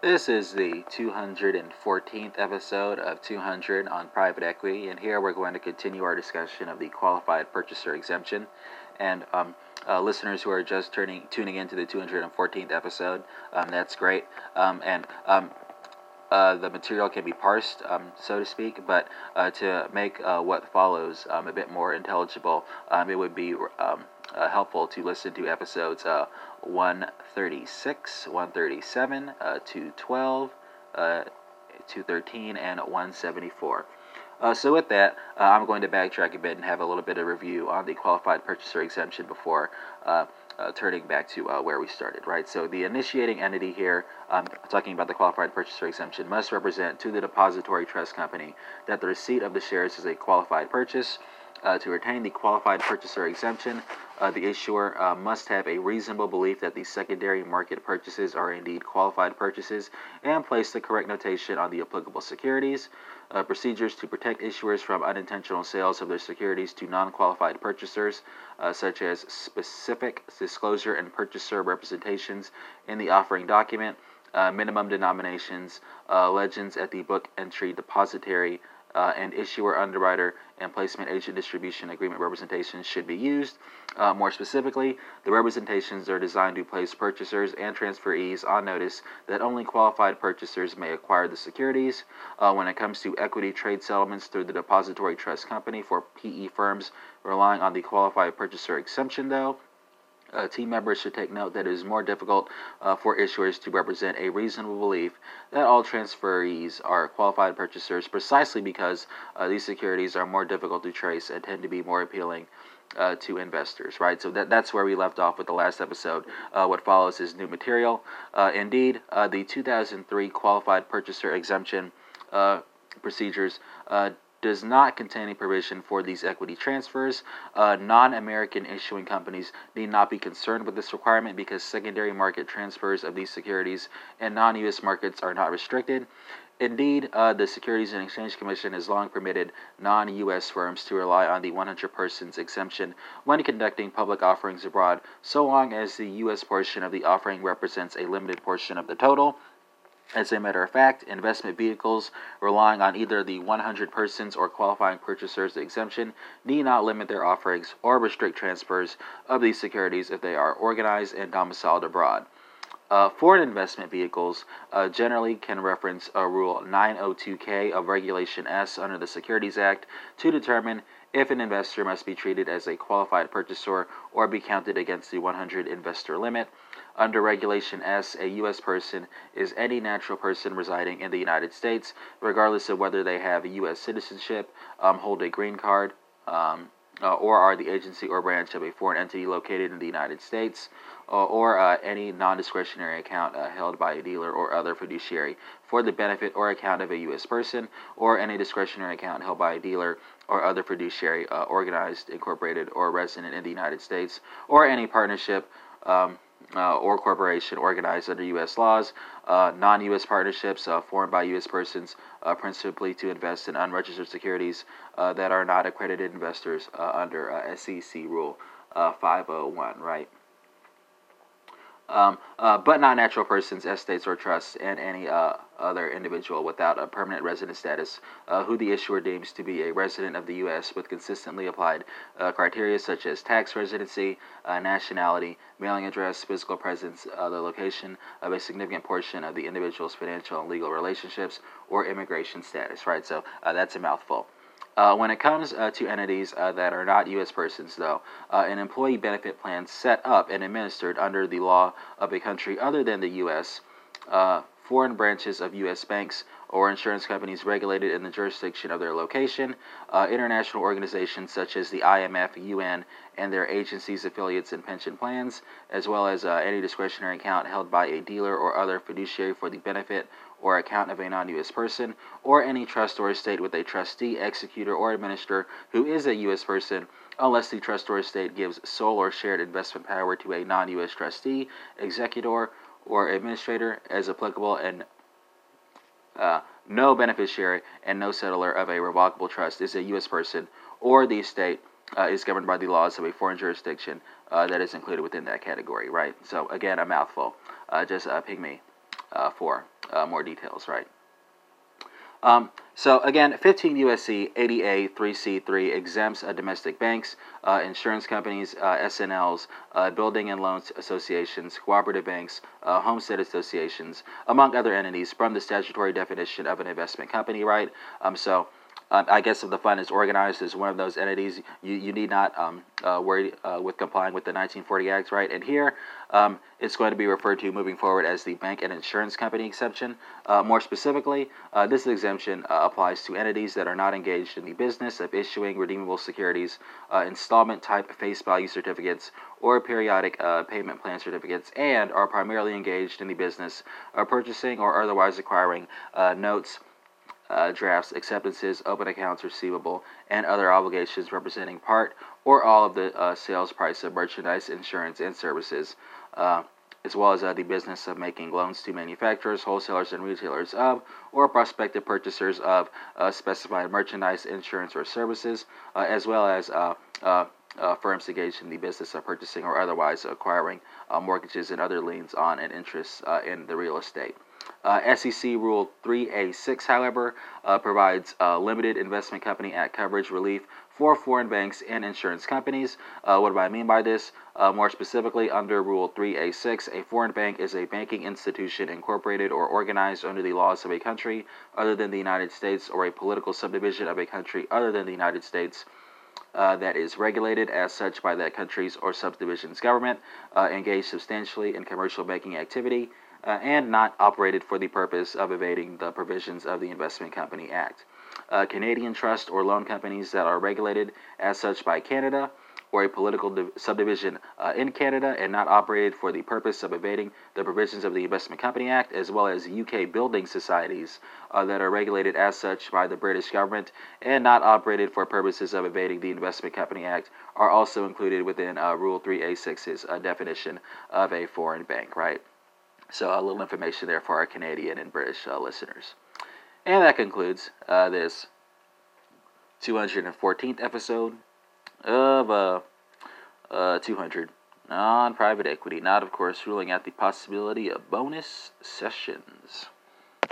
This is the 214th episode of 200 on private equity, and here we're going to continue our discussion of the qualified purchaser exemption. And um, uh, listeners who are just turning tuning into the 214th episode, um, that's great. Um, and um, uh, the material can be parsed, um, so to speak, but uh, to make uh, what follows um, a bit more intelligible, um, it would be um, uh, helpful to listen to episodes uh, 136, 137, uh, 212, 213, and 174. Uh, so with that, uh, I'm going to backtrack a bit and have a little bit of review on the qualified purchaser exemption before uh, uh turning back to uh, where we started, right? So the initiating entity here, um, talking about the qualified purchaser exemption, must represent to the depository trust company that the receipt of the shares is a qualified purchase uh, to retain the qualified purchaser exemption, uh, the issuer uh, must have a reasonable belief that the secondary market purchases are indeed qualified purchases and place the correct notation on the applicable securities. Uh, procedures to protect issuers from unintentional sales of their securities to non qualified purchasers, uh, such as specific disclosure and purchaser representations in the offering document, uh, minimum denominations, legends at the book entry depository uh, and issuer, underwriter, and placement agent distribution agreement representations should be used. Uh, more specifically, the representations are designed to place purchasers and transferees on notice that only qualified purchasers may acquire the securities. Uh, when it comes to equity trade settlements through the depository trust company for PE firms relying on the qualified purchaser exemption, though, uh, team members should take note that it is more difficult uh, for issuers to represent a reasonable belief that all transferees are qualified purchasers precisely because uh, these securities are more difficult to trace and tend to be more appealing uh, to investors, right? So that, that's where we left off with the last episode. Uh, what follows is new material. Uh, indeed, the 2003 qualified purchaser exemption procedures does not contain a provision for these equity transfers. Uh, non American issuing companies need not be concerned with this requirement because secondary market transfers of these securities in non US markets are not restricted. Indeed, uh, the Securities and Exchange Commission has long permitted non U.S. firms to rely on the 100 persons exemption when conducting public offerings abroad, so long as the U.S. portion of the offering represents a limited portion of the total. As a matter of fact, investment vehicles relying on either the 100 persons or qualifying purchasers exemption need not limit their offerings or restrict transfers of these securities if they are organized and domiciled abroad. Uh, foreign investment vehicles uh, generally can reference uh, Rule 902K of Regulation S under the Securities Act to determine if an investor must be treated as a qualified purchaser or be counted against the 100 investor limit. Under Regulation S, a U.S. person is any natural person residing in the United States, regardless of whether they have a U.S. citizenship, um, hold a green card, um, uh, or are the agency or branch of a foreign entity located in the United States, uh, or uh, any non discretionary account uh, held by a dealer or other fiduciary for the benefit or account of a U.S. person, or any discretionary account held by a dealer or other fiduciary uh, organized, incorporated, or resident in the United States, or any partnership. Um, uh, or corporation organized under U.S. laws, uh, non U.S. partnerships uh, formed by U.S. persons uh, principally to invest in unregistered securities uh, that are not accredited investors uh, under SEC Rule 501, right? Um, uh, but not natural persons, estates, or trusts, and any uh, other individual without a permanent resident status uh, who the issuer deems to be a resident of the U.S. with consistently applied uh, criteria such as tax residency, uh, nationality, mailing address, physical presence, uh, the location of a significant portion of the individual's financial and legal relationships, or immigration status, right? So that's a mouthful. Uh, when it comes uh, to entities uh, that are not U.S. persons, though, uh, an employee benefit plan set up and administered under the law of a country other than the U.S., uh, foreign branches of U.S. banks or insurance companies regulated in the jurisdiction of their location, uh, international organizations such as the IMF, UN, and their agencies, affiliates, and pension plans, as well as any discretionary account held by a dealer or other fiduciary for the benefit or account of a non U.S. person, or any trust or estate with a trustee, executor, or administrator who is a U.S. person, unless the trust or estate gives sole or shared investment power to a non U.S. trustee, executor, or administrator as applicable, and uh, no beneficiary and no settlor of a revocable trust is a U.S. person, or the estate uh, is governed by the laws of a foreign jurisdiction uh, that is included within that category, right? So, again, a mouthful. Uh, just uh, ping me uh, for uh, more details, right? Um, so again, 15 USC 80A 3C3 exempts uh, domestic banks, uh, insurance companies, uh, S&Ls, uh, building and loans associations, cooperative banks, uh, homestead associations, among other entities, from the statutory definition of an investment company. Right. Um, so um, I guess if the fund is organized as one of those entities, you, you need not um, uh, worry uh, with complying with the 1940 Acts, right? And here, um, it's going to be referred to moving forward as the bank and insurance company exception. Uh, more specifically, uh, this exemption uh, applies to entities that are not engaged in the business of issuing redeemable securities, uh, installment type face value certificates, or periodic payment plan certificates, and are primarily engaged in the business of purchasing or otherwise acquiring notes uh, drafts, acceptances, open accounts receivable, and other obligations representing part or all of the uh, sales price of merchandise, insurance, and services, uh, as well as uh, the business of making loans to manufacturers, wholesalers, and retailers of, or prospective purchasers of uh, specified merchandise, insurance, or services, uh, as well as firms engaged in the business of purchasing or otherwise acquiring mortgages and other liens on and interests in the real estate. Uh, SEC Rule 3A6, however, uh, provides uh, limited investment company act coverage relief for foreign banks and insurance companies. Uh, what do I mean by this? Uh, more specifically, under Rule 3A6, a foreign bank is a banking institution incorporated or organized under the laws of a country other than the United States or a political subdivision of a country other than the United States. Uh, that is regulated as such by that country's or subdivision's government, uh, engaged substantially in commercial banking activity, uh, and not operated for the purpose of evading the provisions of the Investment Company Act. Uh, Canadian trust or loan companies that are regulated as such by Canada or a political div- subdivision uh, in Canada and not operated for the purpose of evading the provisions of the Investment Company Act, as well as UK building societies uh, that are regulated as such by the British government and not operated for purposes of evading the Investment Company Act, are also included within uh, Rule 3A6's uh, definition of a foreign bank, right? So a little information there for our Canadian and British uh, listeners. And that concludes uh, this 214th episode of uh, uh, 200 on private equity. Not, of course, ruling out the possibility of bonus sessions.